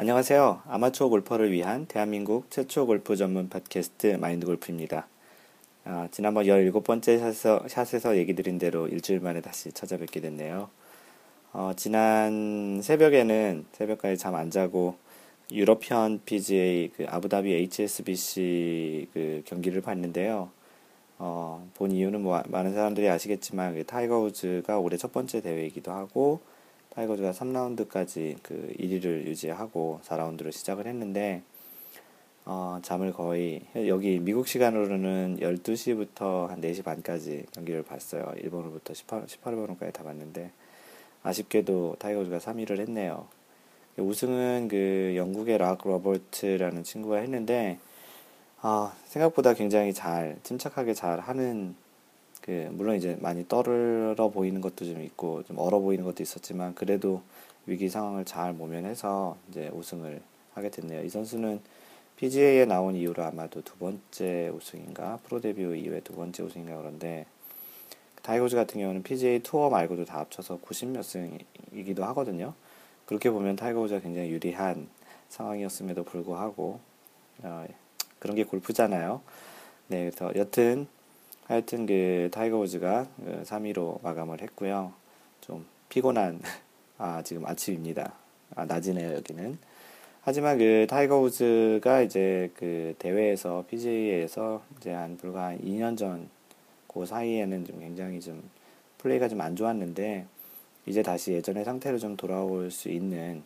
안녕하세요. 아마추어 골퍼를 위한 대한민국 최초 골프 전문 팟캐스트 마인드 골프입니다. 아, 지난번 17번째 샷에서, 샷에서 얘기 드린 대로 일주일 만에 다시 찾아뵙게 됐네요. 어, 지난 새벽에는 새벽까지 잠 안 자고 European PGA 그 아부다비 HSBC 그 경기를 봤는데요. 어, 본 이유는 뭐 많은 사람들이 아시겠지만 그 타이거 우즈가 올해 첫 번째 대회이기도 하고 타이거즈가 3라운드까지 그 1위를 유지하고 4라운드를 시작을 했는데 어, 잠을 거의 여기 미국 시간으로는 12시부터 한 4시 반까지 경기를 봤어요. 1번 홀부터 18, 18번까지 다 봤는데 아쉽게도 타이거즈가 3위를 했네요. 우승은 그 영국의 락 로버트라는 친구가 했는데 아, 생각보다 굉장히 잘 침착하게 잘 하는 그 물론 이제 많이 떨어 보이는 것도 좀 있고 좀 얼어 보이는 것도 있었지만 그래도 위기 상황을 잘 모면해서 이제 우승을 하게 됐네요. 이 선수는 PGA에 나온 이후로 아마도 두 번째 우승인가 프로 데뷔 이후에 두 번째 우승인가 그런데 타이거즈 같은 경우는 PGA 투어 말고도 다 합쳐서 90몇 승이기도 하거든요. 그렇게 보면 타이거즈가 굉장히 유리한 상황이었음에도 불구하고 어, 그런 게 골프잖아요. 네, 그래서 여튼 하여튼 그 타이거 우즈가 그 3위로 마감을 했고요. 좀 피곤한 아 지금 아침입니다. 아 낮이네요 여기는. 하지만 그 타이거 우즈가 이제 그 대회에서 PGA에서 이제 한 불과 한 2년 전 그 사이에는 좀 굉장히 좀 플레이가 좀 안 좋았는데 이제 다시 예전의 상태로 좀 돌아올 수 있는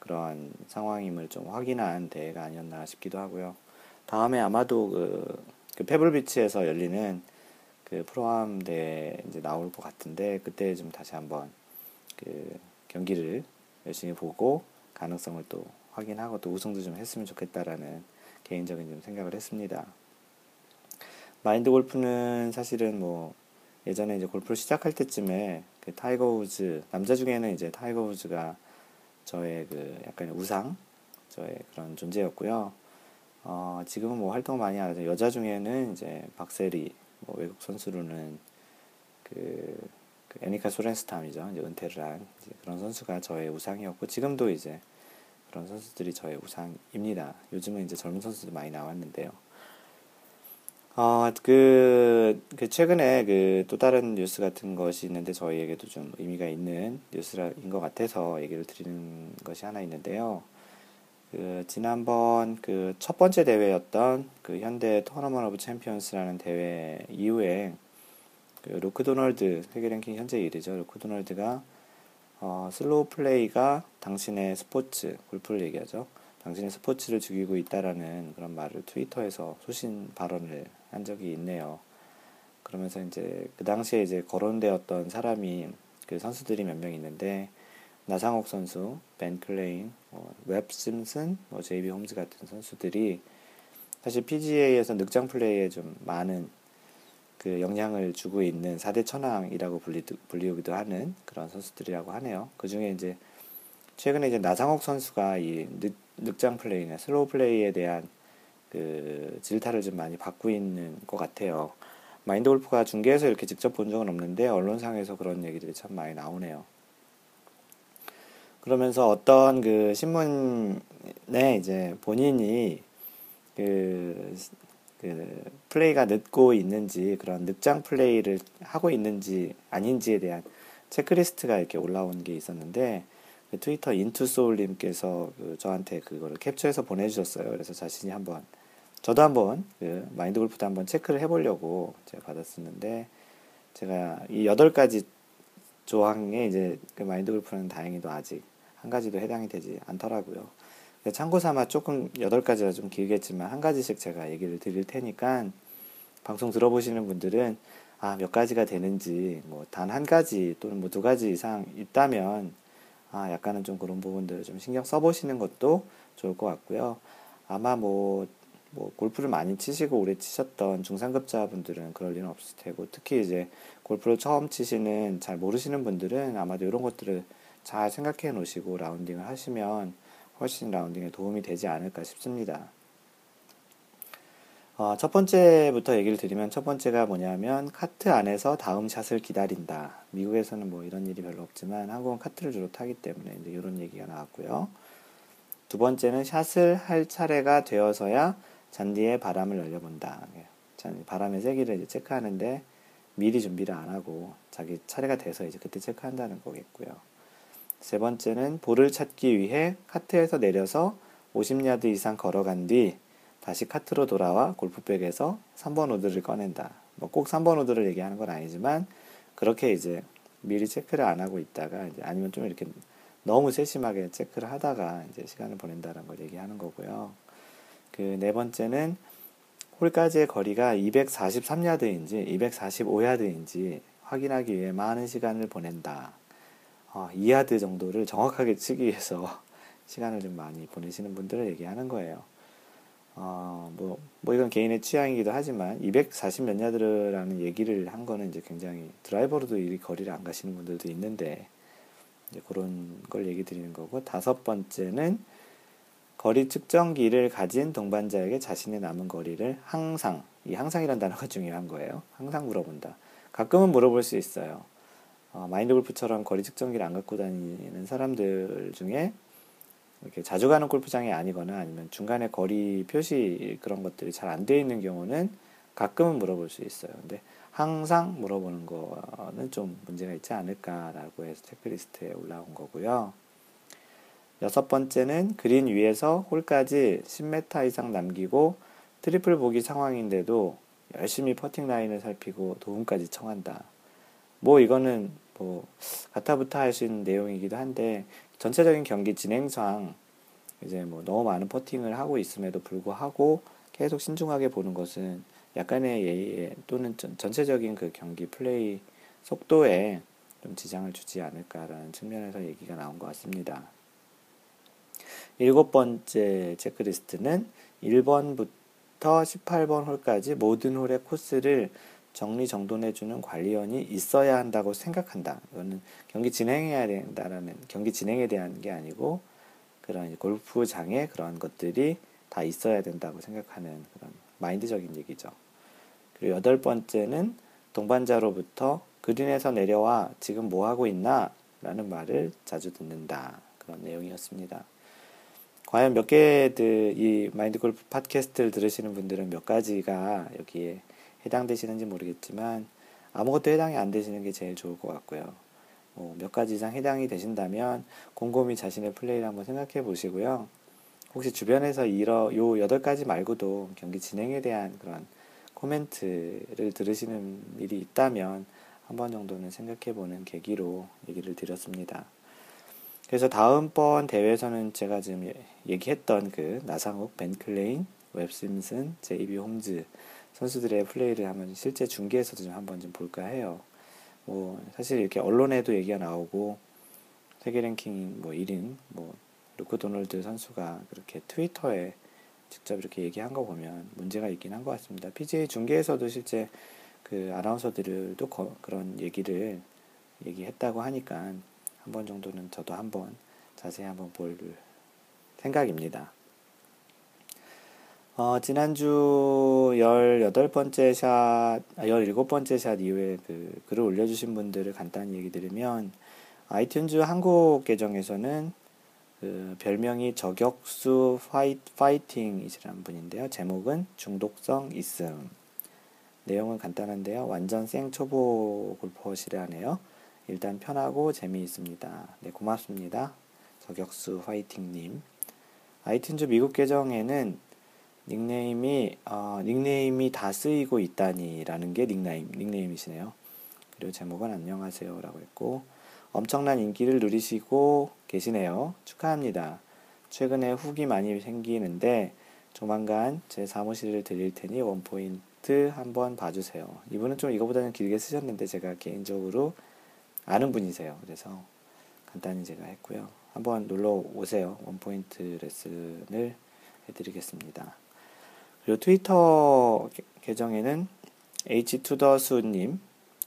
그러한 상황임을 좀 확인한 대회가 아니었나 싶기도 하고요. 다음에 아마도 그, 그 페블비치에서 열리는 그 프로암 대회 이제 나올 것 같은데 그때 좀 다시 한번 그 경기를 열심히 보고 가능성을 또 확인하고 또 우승도 좀 했으면 좋겠다라는 개인적인 좀 생각을 했습니다. 마인드 골프는 사실은 뭐 예전에 이제 골프를 시작할 때쯤에 그 타이거 우즈 남자 중에는 이제 타이거 우즈가 저의 그 약간 우상 저의 그런 존재였고요. 어, 지금은 뭐 활동을 많이 하죠. 여자 중에는 이제 박세리 뭐 외국 선수로는 그, 그 애니카 소렌스탐이죠. 이제 은퇴를 한 이제 그런 선수가 저의 우상이었고 지금도 이제 그런 선수들이 저의 우상입니다. 요즘은 이제 젊은 선수들 많이 나왔는데요. 어, 그, 그 최근에 그 또 다른 뉴스 같은 것이 있는데 저희에게도 좀 의미가 있는 뉴스인 것 같아서 얘기를 드리는 것이 하나 있는데요. 그 지난번 그 첫 번째 대회였던 그 현대 Tournament of Champions라는 대회 이후에 그 루크 도널드 세계 랭킹 현재 1위죠. 루크 도널드가 어, slow play가 당신의 스포츠 골프를 얘기하죠. 당신의 스포츠를 죽이고 있다라는 그런 말을 트위터에서 소신 발언을 한 적이 있네요. 그러면서 이제 그 당시에 이제 거론되었던 사람이 그 선수들이 몇 명 있는데 나상욱 선수, 벤 클레인, 뭐, 웹 심슨, 뭐 제이비 홈즈 같은 선수들이 사실 PGA에서 늑장 플레이에 좀 많은 그 영향을 주고 있는 4대 천왕이라고 불리, 불리우기도 하는 그런 선수들이라고 하네요. 그 중에 이제 최근에 이제 나상욱 선수가 이 늑, 늑장 플레이나 slow play에 대한 그 질타를 좀 많이 받고 있는 것 같아요. 마인드 골프가 중계에서 이렇게 직접 본 적은 없는데 언론상에서 그런 얘기들이 참 많이 나오네요. 그러면서 어떤 그 신문에 이제 본인이 그, 그 플레이가 늦고 있는지 그런 늑장 플레이를 하고 있는지 아닌지에 대한 체크리스트가 이렇게 올라온 게 있었는데 그 트위터 인투소울님께서 그 저한테 그거를 캡처해서 보내주셨어요. 그래서 자신이 한번 저도 한번 그 마인드 골프도 한번 체크를 해보려고 제가 받았었는데 제가 이 여덟 가지 조항에 이제 그 마인드 골프는 다행히도 아직 한 가지도 해당이 되지 않더라고요. 참고 삼아 조금 여덟 가지가 좀 길겠지만 한 가지씩 제가 얘기를 드릴 테니까 방송 들어보시는 분들은 아, 몇 가지가 되는지 뭐 단 한 가지 또는 뭐 두 가지 이상 있다면 아, 약간은 좀 그런 부분들 좀 신경 써보시는 것도 좋을 것 같고요. 아마 뭐, 뭐 골프를 많이 치시고 오래 치셨던 중상급자분들은 그럴 일은 없을 테고 특히 이제 골프를 처음 치시는 잘 모르시는 분들은 아마도 이런 것들을 잘 생각해 놓으시고 라운딩을 하시면 훨씬 라운딩에 도움이 되지 않을까 싶습니다. 어, 첫 번째부터 얘기를 드리면 첫 번째가 뭐냐면 카트 안에서 다음 샷을 기다린다. 미국에서는 뭐 이런 일이 별로 없지만 한국은 카트를 주로 타기 때문에 이제 이런 얘기가 나왔고요. 두 번째는 샷을 할 차례가 되어서야 잔디에 바람을 날려본다. 바람의 세기를 이제 체크하는데 미리 준비를 안 하고 자기 차례가 돼서 이제 그때 체크한다는 거겠고요. 세 번째는 볼을 찾기 위해 카트에서 내려서 50야드 이상 걸어간 뒤 다시 카트로 돌아와 골프백에서 3번 우드를 꺼낸다. 뭐 꼭 3번 우드를 얘기하는 건 아니지만 그렇게 이제 미리 체크를 안 하고 있다가 이제 아니면 좀 이렇게 너무 세심하게 체크를 하다가 이제 시간을 보낸다는 걸 얘기하는 거고요. 그 네 번째는 홀까지의 거리가 243야드인지 245야드인지 확인하기 위해 많은 시간을 보낸다. 어, 2야드 정도를 정확하게 치기 위해서 시간을 좀 많이 보내시는 분들을 얘기하는 거예요. 어, 뭐, 뭐 이건 개인의 취향이기도 하지만 240 몇 야드라는 얘기를 한 거는 이제 굉장히 드라이버로도 이 거리를 안 가시는 분들도 있는데 이제 그런 걸 얘기 드리는 거고 다섯 번째는 거리 측정기를 가진 동반자에게 자신의 남은 거리를 항상 이 항상이란 단어가 중요한 거예요. 항상 물어본다. 가끔은 물어볼 수 있어요. 어, 마인드 골프처럼 거리 측정기를 안 갖고 다니는 사람들 중에 이렇게 자주 가는 골프장이 아니거나 아니면 중간에 거리 표시 그런 것들이 잘안 되어 있는 경우는 가끔은 물어볼 수 있어요. 근데 항상 물어보는 거는 좀 문제가 있지 않을까라고 해서 체크리스트에 올라온 거고요. 여섯 번째는 그린 위에서 홀까지 10m 이상 남기고 트리플 보기 상황인데도 열심히 퍼팅 라인을 살피고 도움까지 청한다. 뭐 이거는 뭐 가타부타 할 수 있는 내용이기도 한데 전체적인 경기 진행상 이제 뭐 너무 많은 퍼팅을 하고 있음에도 불구하고 계속 신중하게 보는 것은 약간의 예의 또는 전체적인 그 경기 플레이 속도에 좀 지장을 주지 않을까라는 측면에서 얘기가 나온 것 같습니다. 일곱 번째 체크리스트는 1번부터 18번 홀까지 모든 홀의 코스를 정리정돈해주는 관리원이 있어야 한다고 생각한다. 이거는 경기 진행해야 된다라는 경기 진행에 대한 게 아니고 그런 골프장에 그런 것들이 다 있어야 된다고 생각하는 그런 마인드적인 얘기죠. 그리고 여덟 번째는 동반자로부터 그린에서 내려와 지금 뭐 하고 있나? 라는 말을 자주 듣는다. 그런 내용이었습니다. 과연 몇 개들 이 마인드 골프 팟캐스트를 들으시는 분들은 몇 가지가 여기에 해당되시는지 모르겠지만 아무것도 해당이 안 되시는 게 제일 좋을 것 같고요. 뭐 몇 가지 이상 해당이 되신다면 곰곰이 자신의 플레이를 한번 생각해 보시고요. 혹시 주변에서 이러 요 여덟 가지 말고도 경기 진행에 대한 그런 코멘트를 들으시는 일이 있다면 한 번 정도는 생각해 보는 계기로 얘기를 드렸습니다. 그래서 다음번 대회에서는 제가 지금 얘기했던 그 나상욱, 벤클레인, 웹심슨, 제이비 홈즈 선수들의 플레이를 한번 실제 중계에서도 좀 한번 좀 볼까 해요. 뭐 사실 이렇게 언론에도 얘기가 나오고 세계 랭킹 뭐 1인 뭐 루크 도널드 선수가 그렇게 트위터에 직접 이렇게 얘기한 거 보면 문제가 있긴 한 것 같습니다. PGA 중계에서도 실제 그 아나운서들도 거, 그런 얘기를 얘기했다고 하니까 한 번 정도는 저도 한번 자세히 한번 볼 생각입니다. 어, 지난주 18번째 샷, 17번째 아, 샷 이후에 그 글을 올려주신 분들을 간단히 얘기 드리면, 아이튠즈 한국 계정에서는 그 별명이 저격수 파이, 파이팅이시라는 분인데요. 제목은 중독성 있음. 내용은 간단한데요. 완전 생 초보 골퍼시라네요. 일단 편하고 재미있습니다. 네, 고맙습니다. 저격수 화이팅님. 아이튠즈 미국 계정에는 닉네임이 어, 닉네임이 다 쓰이고 있다니 라는 게 닉네임 닉네임이시네요. 그리고 제목은 안녕하세요 라고 했고 엄청난 인기를 누리시고 계시네요. 축하합니다. 최근에 훅이 많이 생기는데 조만간 제 사무실을 드릴 테니 원포인트 한번 봐주세요. 이분은 좀 이거보다는 길게 쓰셨는데 제가 개인적으로 아는 분이세요. 그래서 간단히 제가 했고요. 한번 놀러 오세요. 원포인트 레슨을 해드리겠습니다. 그리고 트위터 계정에는 H2더수님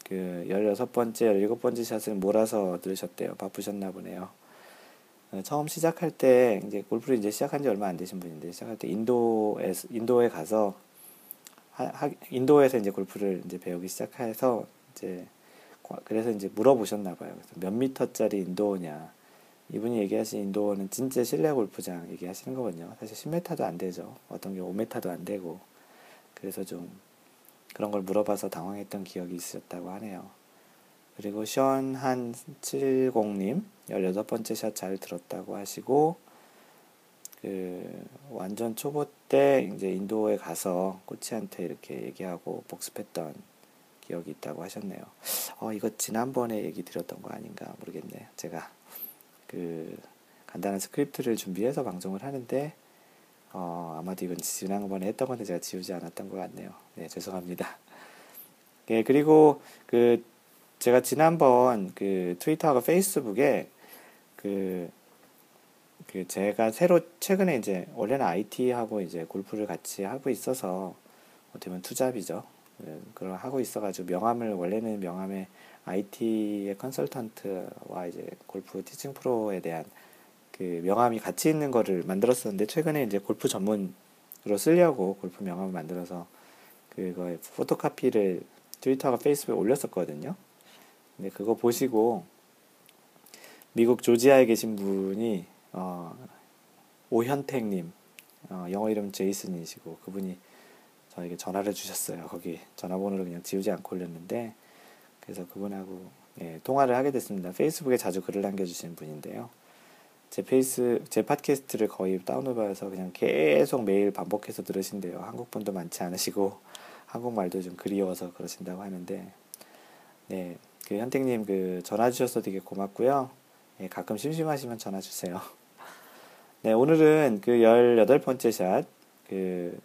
그 16번째, 17번째 샷을 몰아서 들으셨대요. 바쁘셨나 보네요. 어, 처음 시작할 때 이제 골프를 이제 시작한 지 얼마 안 되신 분인데 시작할 때 인도에 인도에 가서 하, 하, 인도에서 이제 골프를 이제 배우기 시작해서 이제 그래서 이제 물어보셨나 봐요. 그래서 몇 미터짜리 인도냐 이분이 얘기하신 인도어는 진짜 실내 골프장 얘기하시는 거거든요. 사실 10m도 안 되죠. 어떤 경우 5m도 안 되고. 그래서 좀 그런 걸 물어봐서 당황했던 기억이 있었다고 하네요. 그리고 션한 70님 18번째 샷 잘 들었다고 하시고 그 완전 초보 때 이제 인도에 가서 코치한테 이렇게 얘기하고 복습했던 기억이 있다고 하셨네요. 어, 이거 지난번에 얘기 드렸던 거 아닌가 모르겠네요. 제가 그 간단한 스크립트를 준비해서 방송을 하는데 어, 아마도 이건 지난번에 했던 건데 제가 지우지 않았던 것 같네요. 네, 죄송합니다. 예, 그리고 그 제가 지난번 그 트위터하고 페이스북에 그, 그 제가 새로 최근에 이제 원래는 IT하고 이제 골프를 같이 하고 있어서 어떻게 보면 투잡이죠. 예, 그걸 하고 있어가지고 명함을 원래는 명함에 IT의 컨설턴트와 이제 골프 티칭 프로에 대한 그 명함이 같이 있는 거를 만들었었는데 최근에 이제 골프 전문으로 쓰려고 골프 명함을 만들어서 그거의 포토카피를 트위터와 페이스북에 올렸었거든요. 근데 그거 보시고 미국 조지아에 계신 분이 어, 오현택님 어, 영어 이름 제이슨이시고 그분이 저에게 전화를 주셨어요. 거기 전화번호를 그냥 지우지 않고 올렸는데 그래서 그분하고 예, 통화를 하게 됐습니다. 페이스북에 자주 글을 남겨주시는 분인데요. 제 페이스 제 팟캐스트를 거의 다운로드해서 그냥 계속 매일 반복해서 들으신대요. 한국 분도 많지 않으시고 한국말도 좀 그리워서 그러신다고 하는데 네, 그 현택님 그 전화 주셔서 되게 고맙고요. 예, 가끔 심심하시면 전화 주세요. 네, 오늘은 그 18번째 샷, 그,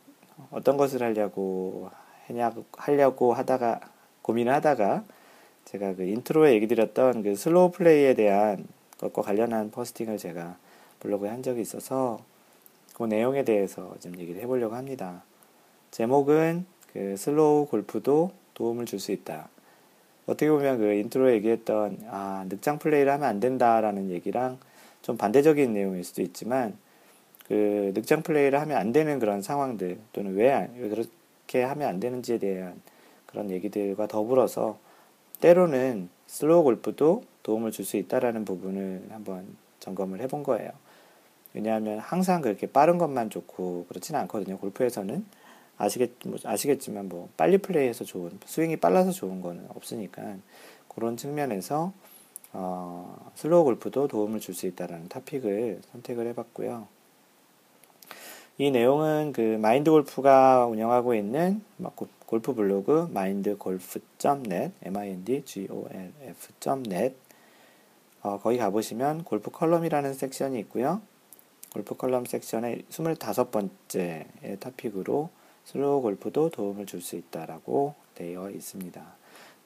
어떤 것을 하려고, 하냐, 하려고 하다가, 고민을 하다가, 제가 그 intro에 얘기 드렸던 그 slow play에 대한 것과 관련한 posting을 제가 블로그에 한 적이 있어서 그 내용에 대해서 좀 얘기를 해보려고 합니다. 제목은 그 slow 골프도 도움을 줄 수 있다. 어떻게 보면 그 intro에 얘기했던 아 늑장 플레이를 하면 안 된다라는 얘기랑 좀 반대적인 내용일 수도 있지만 그 늑장 플레이를 하면 안 되는 그런 상황들 또는 왜, 왜 그렇게 하면 안 되는지에 대한 그런 얘기들과 더불어서 때로는 slow 골프도 도움을 줄 수 있다라는 부분을 한번 점검을 해본 거예요. 왜냐하면 항상 그렇게 빠른 것만 좋고 그렇지는 않거든요. 골프에서는 아시겠 뭐 아시겠지만 뭐 빨리 플레이해서 좋은 스윙이 빨라서 좋은 거는 없으니까 그런 측면에서 어, slow 골프도 도움을 줄 수 있다라는 토픽을 선택을 해봤고요. 이 내용은 그 마인드 골프가 운영하고 있는 골프 블로그 mindgolf.net, m-i-n-d-g-o-l-f.net 어, 거기 가보시면 골프 컬럼이라는 섹션이 있고요. 골프 컬럼 섹션의 25번째 토픽으로 slow 골프도 도움을 줄 수 있다라고 되어 있습니다.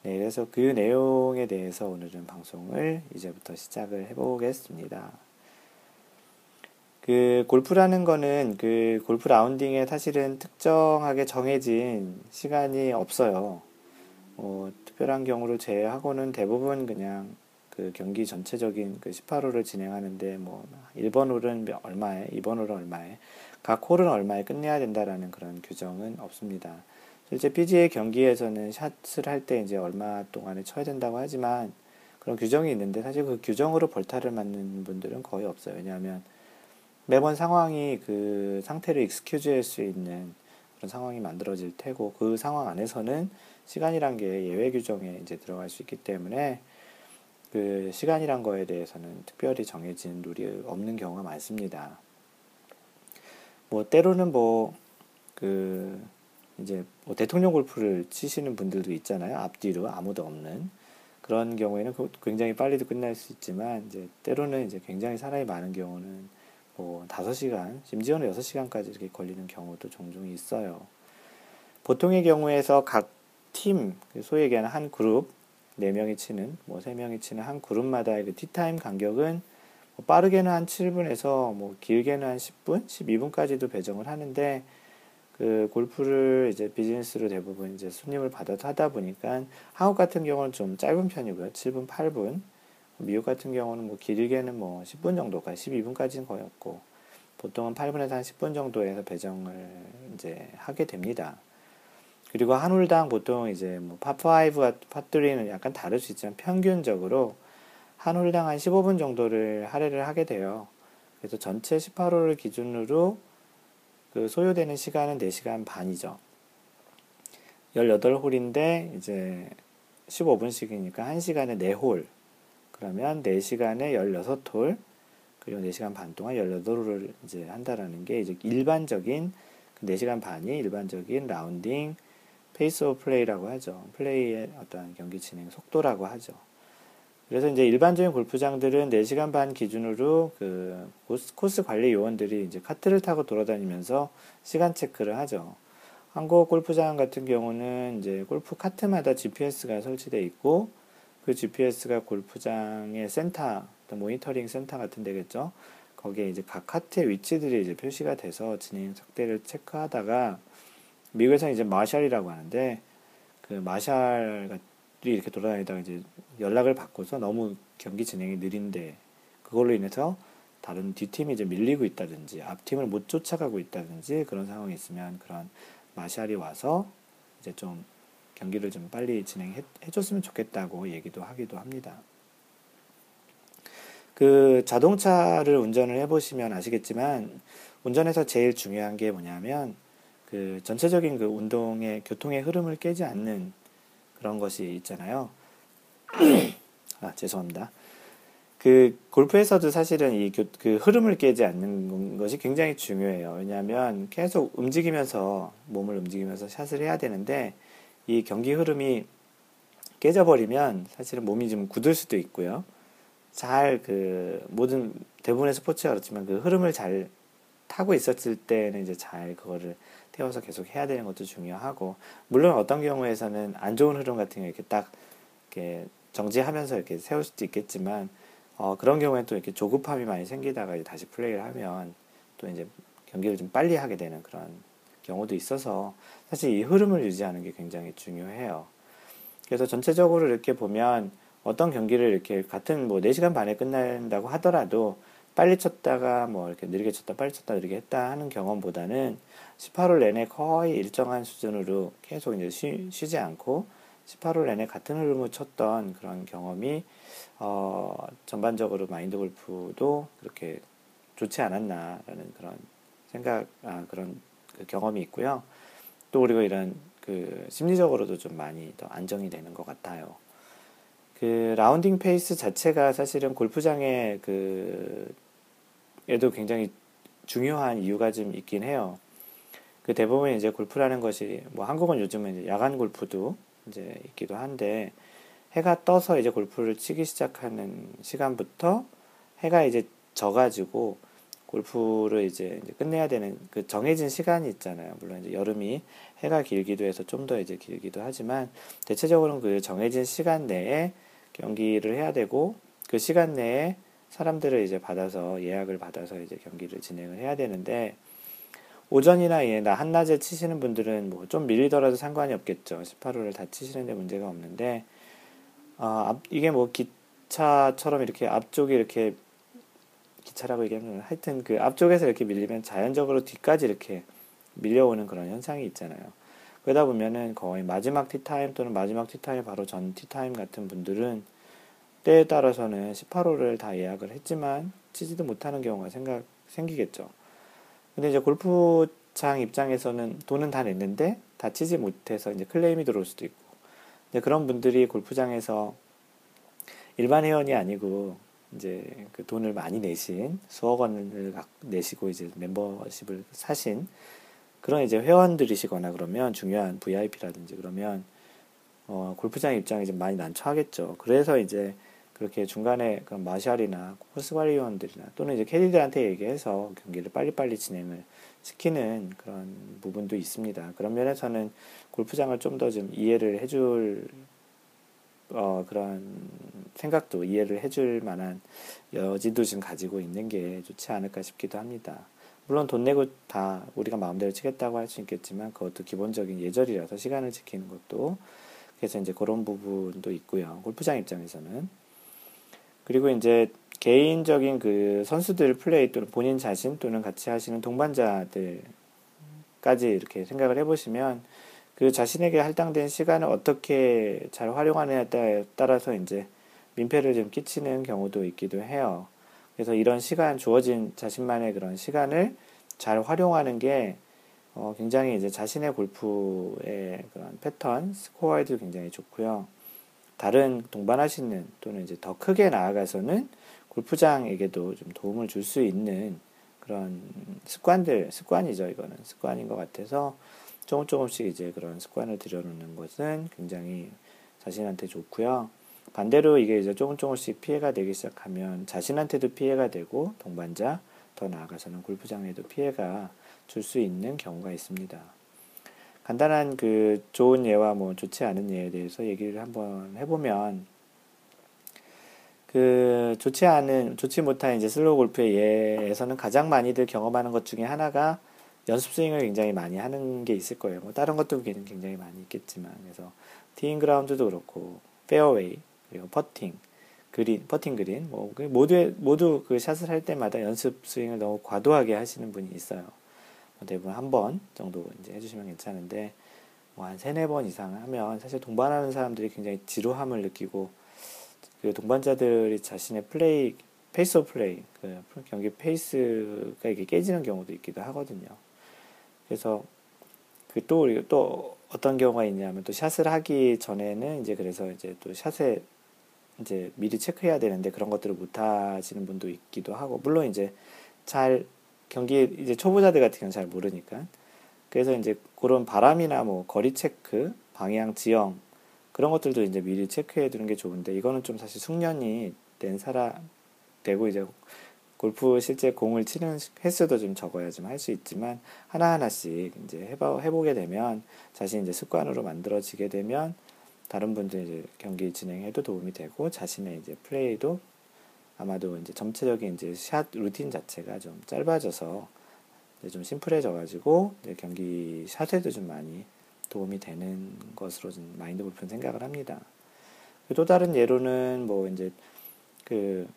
네, 그래서 그 내용에 대해서 오늘은 방송을 이제부터 시작을 해보겠습니다. 그 골프라는 거는 그 골프 라운딩에 사실은 특정하게 정해진 시간이 없어요. 어, 특별한 경우를 제외하고는 대부분 그냥 그 경기 전체적인 그 18홀을 진행하는데 뭐 1번 홀은 얼마에, 2번 홀은 얼마에, 각 홀은 얼마에 끝내야 된다라는 그런 규정은 없습니다. 실제 PGA 경기에서는 샷을 할 때 이제 얼마 동안에 쳐야 된다고 하지만 그런 규정이 있는데 사실 그 규정으로 벌타를 맞는 분들은 거의 없어요. 왜냐하면 매번 상황이 그 상태를 excuse 할 수 있는 그런 상황이 만들어질 테고 그 상황 안에서는 시간이란 게 예외 규정에 이제 들어갈 수 있기 때문에 그 시간이란 거에 대해서는 특별히 정해진 룰이 없는 경우가 많습니다. 뭐 때로는 뭐 그 이제 뭐 대통령 골프를 치시는 분들도 있잖아요. 앞뒤로 아무도 없는 그런 경우에는 그 굉장히 빨리도 끝날 수 있지만 이제 때로는 이제 굉장히 사람이 많은 경우는 뭐 5시간, 심지어는 6시간까지 이렇게 걸리는 경우도 종종 있어요. 보통의 경우에서 각 팀, 그 소위 얘기하는 한 그룹, 4명이 치는, 뭐 3명이 치는 한 그룹마다의 그 티타임 간격은 뭐 빠르게는 한 7분에서 뭐 길게는 한 10분, 12분까지도 배정을 하는데 그 골프를 이제 비즈니스로 대부분 이제 손님을 받아서 하다 보니까 한국 같은 경우는 좀 짧은 편이고요. 7분, 8분. 미국 같은 경우는 뭐 길게는 뭐 10분 정도가 12분까지는 거였고 보통은 8분에서 한 10분 정도에서 배정을 이제 하게 됩니다. 그리고 한 홀당 보통 이제 뭐 파5와 파3는 약간 다를 수 있지만 평균적으로 한 홀당 한 15분 정도를 할애를 하게 돼요. 그래서 전체 18홀을 기준으로 그 소요되는 시간은 4시간 반이죠. 18홀인데 이제 15분씩이니까 1시간에 4홀. 그러면 4시간에 16홀. 그리고 4시간 반 동안 18홀을 이제 한다라는 게 이제 일반적인 4시간 그 반이 일반적인 라운딩 pace of play라고 하죠. 플레이의 어떤 경기 진행 속도라고 하죠. 그래서 이제 일반적인 골프장들은 4시간 반 기준으로 그 코스 관리 요원들이 이제 카트를 타고 돌아다니면서 시간 체크를 하죠. 한국 골프장 같은 경우는 이제 골프 카트마다 GPS가 설치되어 있고 그 GPS가 골프장의 센터, 모니터링 센터 같은 데겠죠. 거기에 이제 각 카트의 위치들이 이제 표시가 돼서 진행 속도를 체크하다가 미국에서 이제 marshal이라고 하는데 그 마샬이 이렇게 돌아다니다가 이제 연락을 받고서 너무 경기 진행이 느린데 그걸로 인해서 다른 뒷팀이 이제 밀리고 있다든지 앞팀을 못 쫓아가고 있다든지 그런 상황이 있으면 그런 마샬이 와서 이제 좀 경기를 좀 빨리 진행해 줬으면 좋겠다고 얘기도 하기도 합니다. 그 자동차를 운전을 해보시면 아시겠지만 운전에서 제일 중요한 게 뭐냐면 그 전체적인 그 운동의 교통의 흐름을 깨지 않는 그런 것이 있잖아요. 아, 죄송합니다. 그 골프에서도 사실은 이 그 흐름을 깨지 않는 것이 굉장히 중요해요. 왜냐하면 계속 움직이면서 몸을 움직이면서 샷을 해야 되는데 이 경기 흐름이 깨져버리면 사실은 몸이 좀 굳을 수도 있고요. 잘 그 모든 대부분의 스포츠가 그렇지만 그 흐름을 잘 타고 있었을 때는 이제 잘 그거를 태워서 계속 해야 되는 것도 중요하고 물론 어떤 경우에서는 안 좋은 흐름 같은 경우 이렇게 딱 이렇게 정지하면서 이렇게 세울 수도 있겠지만 어, 그런 경우에는 또 이렇게 조급함이 많이 생기다가 다시 플레이를 하면 또 이제 경기를 좀 빨리 하게 되는 그런 경우도 있어서 사실 이 흐름을 유지하는 게 굉장히 중요해요. 그래서 전체적으로 이렇게 보면 어떤 경기를 이렇게 같은 뭐 4시간 반에 끝난다고 하더라도 빨리 쳤다가 뭐 이렇게 느리게 쳤다 빨리 쳤다 느리게 했다 하는 경험보다는 18홀 내내 거의 일정한 수준으로 계속 이제 쉬, 쉬지 않고 18홀 내내 같은 흐름을 쳤던 그런 경험이 어, 전반적으로 마인드 골프도 그렇게 좋지 않았나라는 그런 생각, 아, 그런 그 경험이 있고요. 또 그리고 이런 그 심리적으로도 좀 많이 더 안정이 되는 것 같아요. 그 라운딩 페이스 자체가 사실은 골프장에 그 에도 굉장히 중요한 이유가 좀 있긴 해요. 그 대부분 이제 골프라는 것이 뭐 한국은 요즘은 야간 골프도 이제 있기도 한데 해가 떠서 이제 골프를 치기 시작하는 시간부터 해가 이제 져가지고 골프를 이제, 이제 끝내야 되는 그 정해진 시간이 있잖아요. 물론 이제 여름이 해가 길기도 해서 좀 더 이제 길기도 하지만 대체적으로는 그 정해진 시간 내에 경기를 해야 되고 그 시간 내에 사람들을 이제 받아서 예약을 받아서 이제 경기를 진행을 해야 되는데 오전이나 예, 나 한낮에 치시는 분들은 뭐 좀 밀리더라도 상관이 없겠죠. 18호를 다 치시는데 문제가 없는데 아, 앞, 이게 뭐 기차처럼 이렇게 앞쪽이 이렇게 기차라고 얘기하면 하여튼 그 앞쪽에서 이렇게 밀리면 자연적으로 뒤까지 이렇게 밀려오는 그런 현상이 있잖아요. 그러다 보면은 거의 마지막 티타임 또는 마지막 티타임 바로 전 티타임 같은 분들은 때에 따라서는 18호를 다 예약을 했지만 치지도 못하는 경우가 생각, 생기겠죠. 근데 이제 골프장 입장에서는 돈은 다 냈는데 다 치지 못해서 이제 클레임이 들어올 수도 있고 그런 분들이 골프장에서 일반 회원이 아니고 이제 그 돈을 많이 내신 수억 원을 내시고 이제 멤버십을 사신 그런 이제 회원들이시거나 그러면 중요한 VIP라든지 그러면 어 골프장 입장이 좀 많이 난처하겠죠. 그래서 이제 그렇게 중간에 그런 마샬이나 코스 관리위원들이나 또는 이제 캐디들한테 얘기해서 경기를 빨리빨리 진행을 시키는 그런 부분도 있습니다. 그런 면에서는 골프장을 좀 더좀 이해를 해줄 어, 그런 생각도 이해를 해줄 만한 여지도 지금 가지고 있는 게 좋지 않을까 싶기도 합니다. 물론 돈 내고 다 우리가 마음대로 치겠다고 할 수 있겠지만 그것도 기본적인 예절이라서 시간을 지키는 것도 그래서 이제 그런 부분도 있고요. 골프장 입장에서는 그리고 이제 개인적인 그 선수들 플레이 또는 본인 자신 또는 같이 하시는 동반자들까지 이렇게 생각을 해보시면 그 자신에게 할당된 시간을 어떻게 잘 활용하느냐에 따라서 이제 민폐를 좀 끼치는 경우도 있기도 해요. 그래서 이런 시간, 주어진 자신만의 그런 시간을 잘 활용하는 게 어, 굉장히 이제 자신의 골프의 그런 패턴, 스코어에도 굉장히 좋고요. 다른 동반하시는 또는 이제 더 크게 나아가서는 골프장에게도 좀 도움을 줄 수 있는 그런 습관들, 습관이죠, 이거는. 습관인 것 같아서 조금 조금씩 이제 그런 습관을 들여놓는 것은 굉장히 자신한테 좋고요. 반대로 이게 이제 조금 조금씩 피해가 되기 시작하면 자신한테도 피해가 되고 동반자, 더 나아가서는 골프장에도 피해가 줄 수 있는 경우가 있습니다. 간단한 그 좋은 예와 뭐 좋지 않은 예에 대해서 얘기를 한번 해보면 그 좋지 않은 좋지 못한 이제 slow 골프의 예에서는 가장 많이들 경험하는 것 중에 하나가 연습 스윙을 굉장히 많이 하는 게 있을 거예요. 뭐 다른 것도 굉장히 많이 있겠지만 그래서 티잉 그라운드도 그렇고 페어웨이 그리고 퍼팅 그린 퍼팅 그린 뭐그 모두 모두 그 샷을 할 때마다 연습 스윙을 너무 과도하게 하시는 분이 있어요. 뭐 대부분 한 번 정도 이제 해주시면 괜찮은데 뭐 한 세네 번 이상 하면 사실 동반하는 사람들이 굉장히 지루함을 느끼고 그 동반자들이 자신의 플레이, pace of play, 그 경기 페이스가 이게 깨지는 경우도 있기도 하거든요. 그래서 그 또, 또 어떤 경우가 있냐면 또 샷을 하기 전에는 이제 그래서 이제 또 샷에 이제 미리 체크해야 되는데 그런 것들을 못 하시는 분도 있기도 하고, 물론 이제 잘 경기 이제 초보자들 같은 경우는 잘 모르니까. 그래서 이제 그런 바람이나 뭐 거리 체크, 방향, 지형, 그런 것들도 이제 미리 체크해 두는 게 좋은데 이거는 좀 사실 숙련이 된 사람 되고 이제 골프 실제 공을 치는 횟수도 좀 적어야 좀 할 수 있지만 하나하나씩 이제 해봐, 해보게 되면 자신 이제 습관으로 만들어지게 되면 다른 분들 이제 경기 진행에도 도움이 되고 자신의 이제 플레이도 아마도 이제 전체적인 이제 샷 루틴 자체가 좀 짧아져서 좀 심플해져 가지고 이제 경기 샷에도 좀 많이 도움이 되는 것으로 좀 마인드 골프는 생각을 합니다. 또 다른 예로는 뭐 이제 그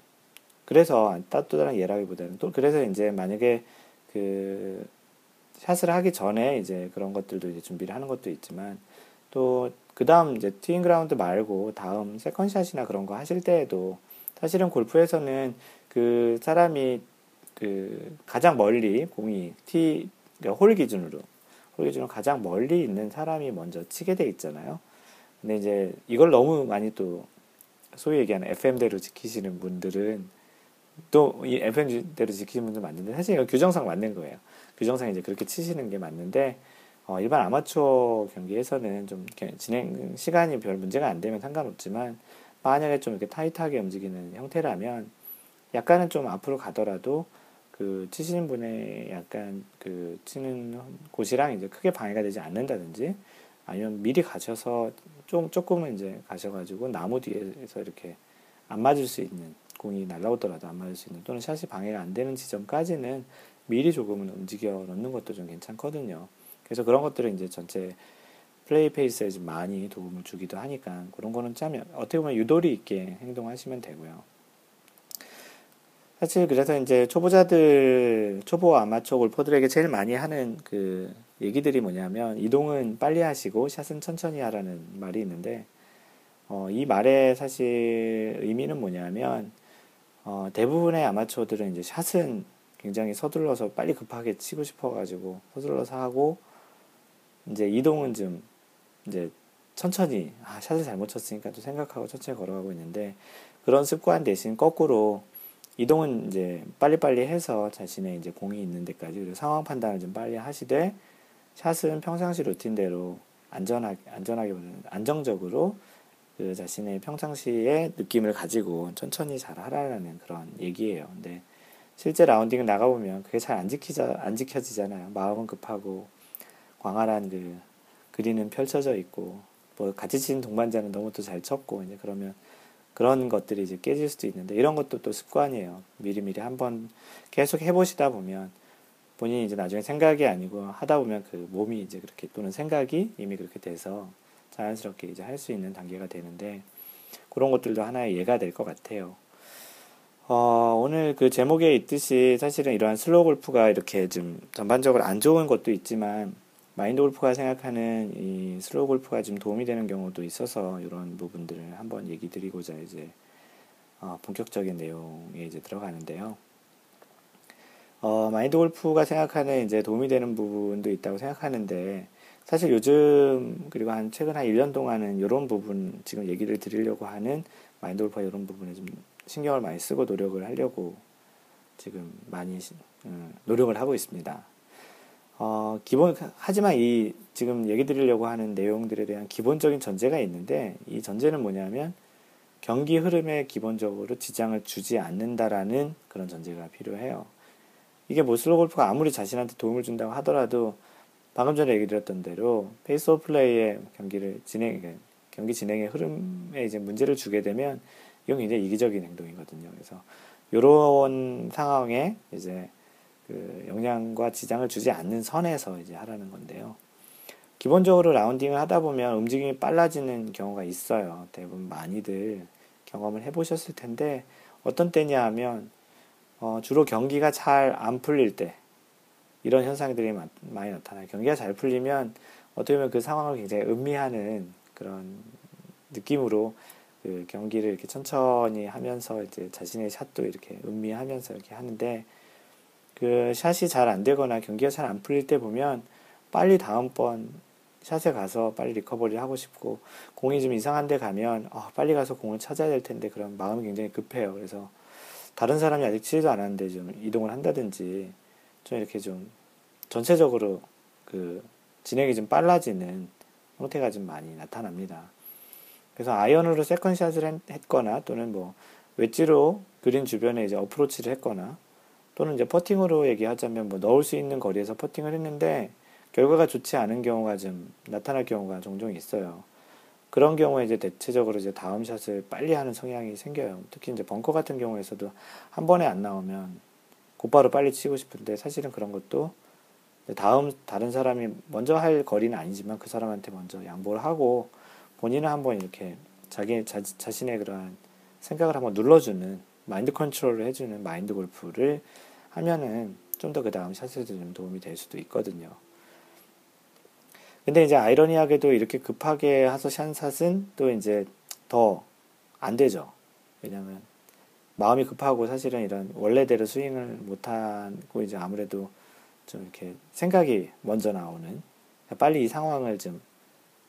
그래서 또 다른 예라기보다는 또 그래서 이제 만약에 그 샷을 하기 전에 이제 그런 것들도 이제 준비를 하는 것도 있지만 또 그 다음 이제 티잉 그라운드 말고 다음 second 샷이나 그런 거 하실 때에도 사실은 골프에서는 그 사람이 그 가장 멀리 공이 티, 그러니까 홀 기준으로 홀 기준으로 가장 멀리 있는 사람이 먼저 치게 돼 있잖아요. 근데 이제 이걸 너무 많이 또 소위 얘기하는 FM대로 지키시는 분들은 또 이 FM대로 지키시는 분들 맞는데 사실 이거 규정상 맞는 거예요. 규정상 이제 그렇게 치시는 게 맞는데 어, 일반 아마추어 경기에서는 좀 진행 시간이 별 문제가 안 되면 상관없지만 만약에 좀 이렇게 타이트하게 움직이는 형태라면 약간은 좀 앞으로 가더라도 그 치시는 분의 약간 그 치는 곳이랑 이제 크게 방해가 되지 않는다든지 아니면 미리 가셔서 좀 조금은 이제 가셔가지고 나무 뒤에서 이렇게 안 맞을 수 있는 공이 날라오더라도 안 맞을 수 있는 또는 샷이 방해가 안 되는 지점까지는 미리 조금은 움직여 놓는 것도 좀 괜찮거든요. 그래서 그런 것들은 이제 전체 플레이 페이스에 좀 많이 도움을 주기도 하니까 그런 거는 참 어떻게 보면 유도리 있게 행동하시면 되고요. 사실 그래서 이제 초보자들, 초보 아마추어 골퍼들에게 제일 많이 하는 그 얘기들이 뭐냐면 이동은 빨리 하시고 샷은 천천히 하라는 말이 있는데 어, 이 말의 사실 의미는 뭐냐면 어, 대부분의 아마추어들은 이제 샷은 굉장히 서둘러서 빨리 급하게 치고 싶어가지고 서둘러서 하고 이제 이동은 좀 이제 천천히 아 샷을 잘못 쳤으니까 또 생각하고 천천히 걸어가고 있는데 그런 습관 대신 거꾸로 이동은 이제 빨리빨리 해서 자신의 이제 공이 있는 데까지 그리고 상황 판단을 좀 빨리 하시되 샷은 평상시 루틴대로 안전하게 안전하게보다는 안정적으로 그 자신의 평상시의 느낌을 가지고 천천히 잘 하라는 그런 얘기예요. 근데 실제 라운딩을 나가보면 그게 잘 안 지키자 안 지켜지잖아요. 마음은 급하고 광활한 그 그리는 펼쳐져 있고 뭐 같이 치는 동반자는 너무 또 잘 쳤고 이제 그러면 그런 것들이 이제 깨질 수도 있는데 이런 것도 또 습관이에요. 미리미리 한번 계속 해보시다 보면 본인이 이제 나중에 생각이 아니고 하다 보면 그 몸이 이제 그렇게 또는 생각이 이미 그렇게 돼서 자연스럽게 이제 할 수 있는 단계가 되는데 그런 것들도 하나의 예가 될 것 같아요. 어, 오늘 그 제목에 있듯이 사실은 이러한 슬로우 골프가 이렇게 좀 전반적으로 안 좋은 것도 있지만 마인드 골프가 생각하는 이 slow 골프가 좀 도움이 되는 경우도 있어서 이런 부분들을 한번 얘기 드리고자 이제 어, 본격적인 내용에 이제 들어가는데요. 어, 마인드 골프가 생각하는 이제 도움이 되는 부분도 있다고 생각하는데 사실 요즘 그리고 한 최근 한 1년 동안은 이런 부분 지금 얘기를 드리려고 하는 마인드 골프가 이런 부분에 좀 신경을 많이 쓰고 노력을 하려고 지금 많이 음, 노력을 하고 있습니다. 어, 기본 하지만 이 지금 얘기 드리려고 하는 내용들에 대한 기본적인 전제가 있는데 이 전제는 뭐냐면 경기 흐름에 기본적으로 지장을 주지 않는다라는 그런 전제가 필요해요. 이게 뭐 slow 골프가 아무리 자신한테 도움을 준다고 하더라도 방금 전에 얘기 드렸던 대로 pace of play의 경기를 진행, 그러니까 경기 진행의 흐름에 이제 문제를 주게 되면 이건 굉장히 이기적인 행동이거든요. 그래서 이런 상황에 이제 그 영향과 지장을 주지 않는 선에서 이제 하라는 건데요. 기본적으로 라운딩을 하다 보면 움직임이 빨라지는 경우가 있어요. 대부분 많이들 경험을 해보셨을 텐데 어떤 때냐 하면 어, 주로 경기가 잘 안 풀릴 때 이런 현상들이 많이 나타나요. 경기가 잘 풀리면 어떻게 보면 그 상황을 굉장히 음미하는 그런 느낌으로 그 경기를 이렇게 천천히 하면서 이제 자신의 샷도 이렇게 음미하면서 이렇게 하는데 그 샷이 잘 안 되거나 경기가 잘 안 풀릴 때 보면 빨리 다음번 샷에 가서 빨리 리커버리 하고 싶고 공이 좀 이상한 데 가면 어, 빨리 가서 공을 찾아야 될 텐데 그런 마음이 굉장히 급해요. 그래서 다른 사람이 아직 치지도 않았는데 좀 이동을 한다든지 좀 이렇게 좀 전체적으로 그 진행이 좀 빨라지는 형태가 좀 많이 나타납니다. 그래서 아이언으로 second 샷을 했거나 또는 뭐 웨지로 그린 주변에 이제 어프로치를 했거나 또는 이제 퍼팅으로 얘기하자면 뭐 넣을 수 있는 거리에서 퍼팅을 했는데 결과가 좋지 않은 경우가 좀 나타날 경우가 종종 있어요. 그런 경우에 이제 대체적으로 이제 다음 샷을 빨리 하는 성향이 생겨요. 특히 이제 벙커 같은 경우에서도 한 번에 안 나오면 곧바로 빨리 치고 싶은데 사실은 그런 것도 다음 다른 사람이 먼저 할 거리는 아니지만 그 사람한테 먼저 양보를 하고 본인은 한번 이렇게 자기 자, 자신의 그러한 생각을 한번 눌러주는 마인드 컨트롤을 해주는 마인드 골프를 하면은 좀 더 그 다음 샷에도 좀 도움이 될 수도 있거든요. 근데 이제 아이러니하게도 이렇게 급하게 하서 샷은 또 이제 더 안 되죠. 왜냐면 마음이 급하고 사실은 이런 원래대로 스윙을 못하고 이제 아무래도 좀 이렇게 생각이 먼저 나오는 빨리 이 상황을 좀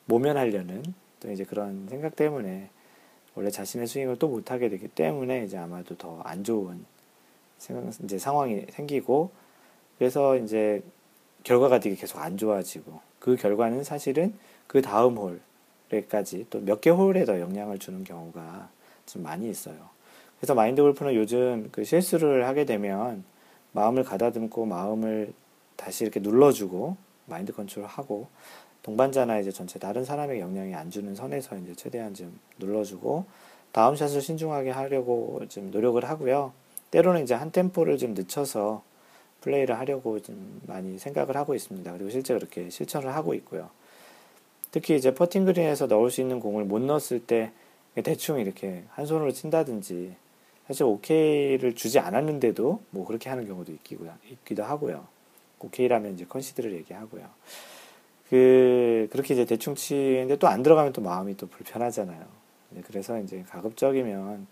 모면하려는 또 이제 그런 생각 때문에 원래 자신의 스윙을 또 못하게 되기 때문에 이제 아마도 더 안 좋은 이제 상황이 생기고 그래서 이제 결과가 되게 계속 안 좋아지고 그 결과는 사실은 그 다음 홀에까지 또 몇 개 홀에 더 영향을 주는 경우가 좀 많이 있어요. 그래서 마인드 골프는 요즘 그 실수를 하게 되면 마음을 가다듬고 마음을 다시 이렇게 눌러주고 마인드 컨트롤하고 동반자나 이제 전체 다른 사람에게 영향이 안 주는 선에서 이제 최대한 좀 눌러주고 다음 샷을 신중하게 하려고 좀 노력을 하고요. 때로는 이제 한 템포를 좀 늦춰서 플레이를 하려고 좀 많이 생각을 하고 있습니다. 그리고 실제 그렇게 실천을 하고 있고요. 특히 이제 퍼팅 그린에서 넣을 수 있는 공을 못 넣었을 때 대충 이렇게 한 손으로 친다든지 사실 오케이를 주지 않았는데도 뭐 그렇게 하는 경우도 있기도, 있기도 하고요. 오케이라면 이제 컨시드를 얘기하고요. 그, 그렇게 이제 대충 치는데 또 안 들어가면 또 마음이 또 불편하잖아요. 그래서 이제 가급적이면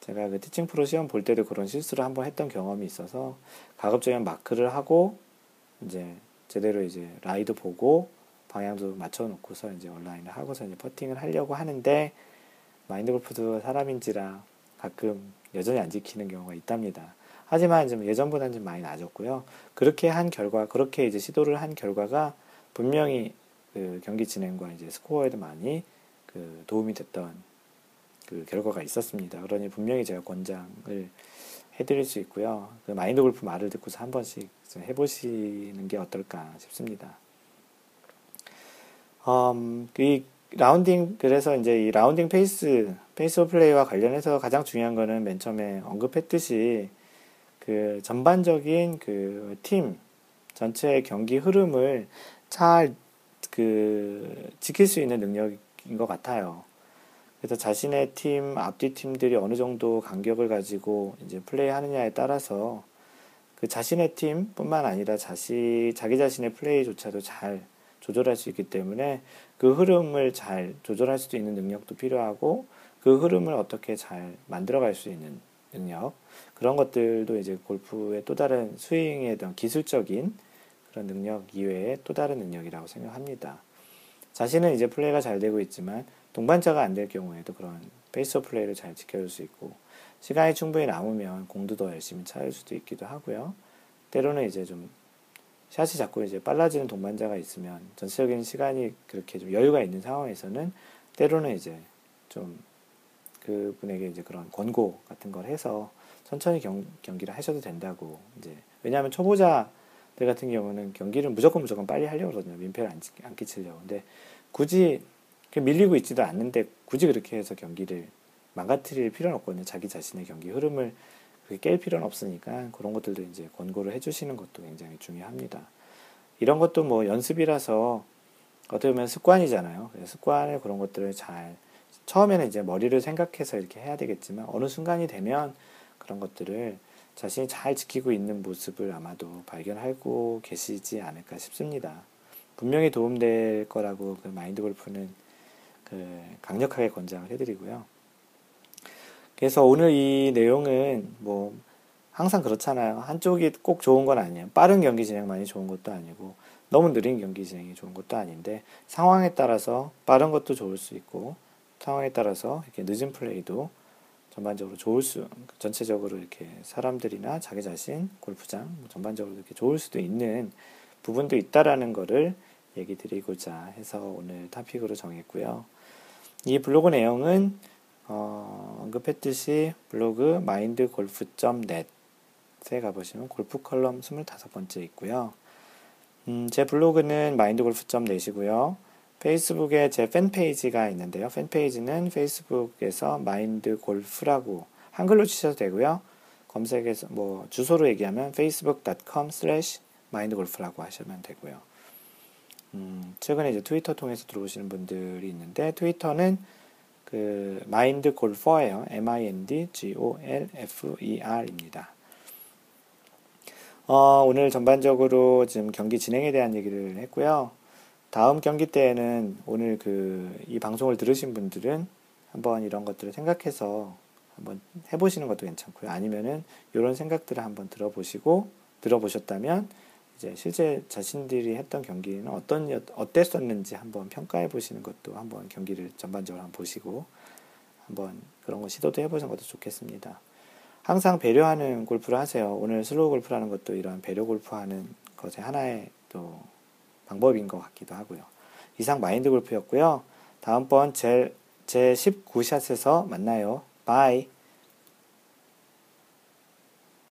제가 그 티칭 프로 시험 볼 때도 그런 실수를 한번 했던 경험이 있어서 가급적이면 마크를 하고 이제 제대로 이제 라이도 보고 방향도 맞춰놓고서 이제 온라인을 하고서 이제 퍼팅을 하려고 하는데 마인드 골프도 사람인지라 가끔 여전히 안 지키는 경우가 있답니다. 하지만 좀 예전보다는 좀 많이 나아졌고요. 그렇게 한 결과, 그렇게 이제 시도를 한 결과가 분명히 그 경기 진행과 이제 스코어에도 많이 그 도움이 됐던 그 결과가 있었습니다. 그러니 분명히 제가 권장을 해드릴 수 있고요. 그 마인드 골프 말을 듣고서 한 번씩 해보시는 게 어떨까 싶습니다. 음, 이 라운딩 그래서 이제 이 라운딩 페이스 pace of play와 관련해서 가장 중요한 거는 맨 처음에 언급했듯이 그 전반적인 그 팀 전체 경기 흐름을 잘 그 지킬 수 있는 능력인 것 같아요. 그래서 자신의 팀, 앞뒤 팀들이 어느 정도 간격을 가지고 이제 플레이하느냐에 따라서 그 자신의 팀뿐만 아니라 자시, 자기 자신의 플레이조차도 잘 조절할 수 있기 때문에 그 흐름을 잘 조절할 수 있는 능력도 필요하고 그 흐름을 어떻게 잘 만들어갈 수 있는 능력 그런 것들도 이제 골프의 또 다른 스윙의 어떤 기술적인 그런 능력 이외에 또 다른 능력이라고 생각합니다. 자신은 이제 플레이가 잘 되고 있지만 동반자가 안 될 경우에도 그런 pace of play를 잘 지켜줄 수 있고 시간이 충분히 남으면 공도 더 열심히 찾을 수도 있기도 하고요. 때로는 이제 좀 샷이 자꾸 이제 빨라지는 동반자가 있으면 전체적인 시간이 그렇게 좀 여유가 있는 상황에서는 때로는 이제 좀 그분에게 이제 그런 권고 같은 걸 해서 천천히 경, 경기를 하셔도 된다고 이제 왜냐하면 초보자들 같은 경우는 경기를 무조건 무조건 빨리 하려고 그러거든요. 민폐를 안, 안 끼치려고. 근데 굳이 밀리고 있지도 않는데 굳이 그렇게 해서 경기를 망가뜨릴 필요는 없거든요. 자기 자신의 경기 흐름을 깰 필요는 없으니까 그런 것들도 이제 권고를 해주시는 것도 굉장히 중요합니다 이런 것도 뭐 연습이라서 어떻게 보면 습관이잖아요 습관을 그런 것들을 잘 처음에는 이제 머리를 생각해서 이렇게 해야 되겠지만 어느 순간이 되면 그런 것들을 자신이 잘 지키고 있는 모습을 아마도 발견하고 계시지 않을까 싶습니다. 분명히 도움될 거라고 그 마인드 골프는 그 강력하게 권장을 해드리고요. 그래서 오늘 이 내용은 뭐 항상 그렇잖아요. 한쪽이 꼭 좋은 건 아니에요. 빠른 경기 진행만이 좋은 것도 아니고 너무 느린 경기 진행이 좋은 것도 아닌데 상황에 따라서 빠른 것도 좋을 수 있고 상황에 따라서 이렇게 늦은 플레이도 전반적으로 좋을 수, 전체적으로 이렇게 사람들이나 자기 자신, 골프장, 뭐 전반적으로 이렇게 좋을 수도 있는 부분도 있다라는 거를 얘기 드리고자 해서 오늘 타픽으로 정했고요. 이 블로그 내용은 어, 언급했듯이 블로그 mindgolf.net에 가보시면 골프 컬럼 25번째 있고요. 음, 제 블로그는 mindgolf.net이고요. 페이스북에 제 팬페이지가 있는데요. 팬페이지는 페이스북에서 골프라고 한글로 치셔도 되고요. 검색해서 뭐 주소로 얘기하면 facebook.com slash mindgolf라고 하시면 되고요. 음, 최근에 이제 트위터 통해서 들어오시는 분들이 있는데 트위터는 그 마인드 골퍼예요. M-I-N-D-G-O-L-F-E-R입니다. 어, 오늘 전반적으로 지금 경기 진행에 대한 얘기를 했고요. 다음 경기 때에는 오늘 그 이 방송을 들으신 분들은 한번 이런 것들을 생각해서 한번 해보시는 것도 괜찮고요. 아니면은 이런 생각들을 한번 들어보시고 들어보셨다면 이제 실제 자신들이 했던 경기는 어떤 어땠었는지 한번 평가해 보시는 것도 한번 경기를 전반적으로 한번 보시고 한번 그런 거 시도도 해보시는 것도 좋겠습니다. 항상 배려하는 골프를 하세요. 오늘 슬로우 골프라는 것도 이런 배려 골프하는 것의 하나의 또 방법인 것 같기도 하고요. 이상 마인드 골프였고요. 다음번 제, 제 19샷에서 만나요. 바이.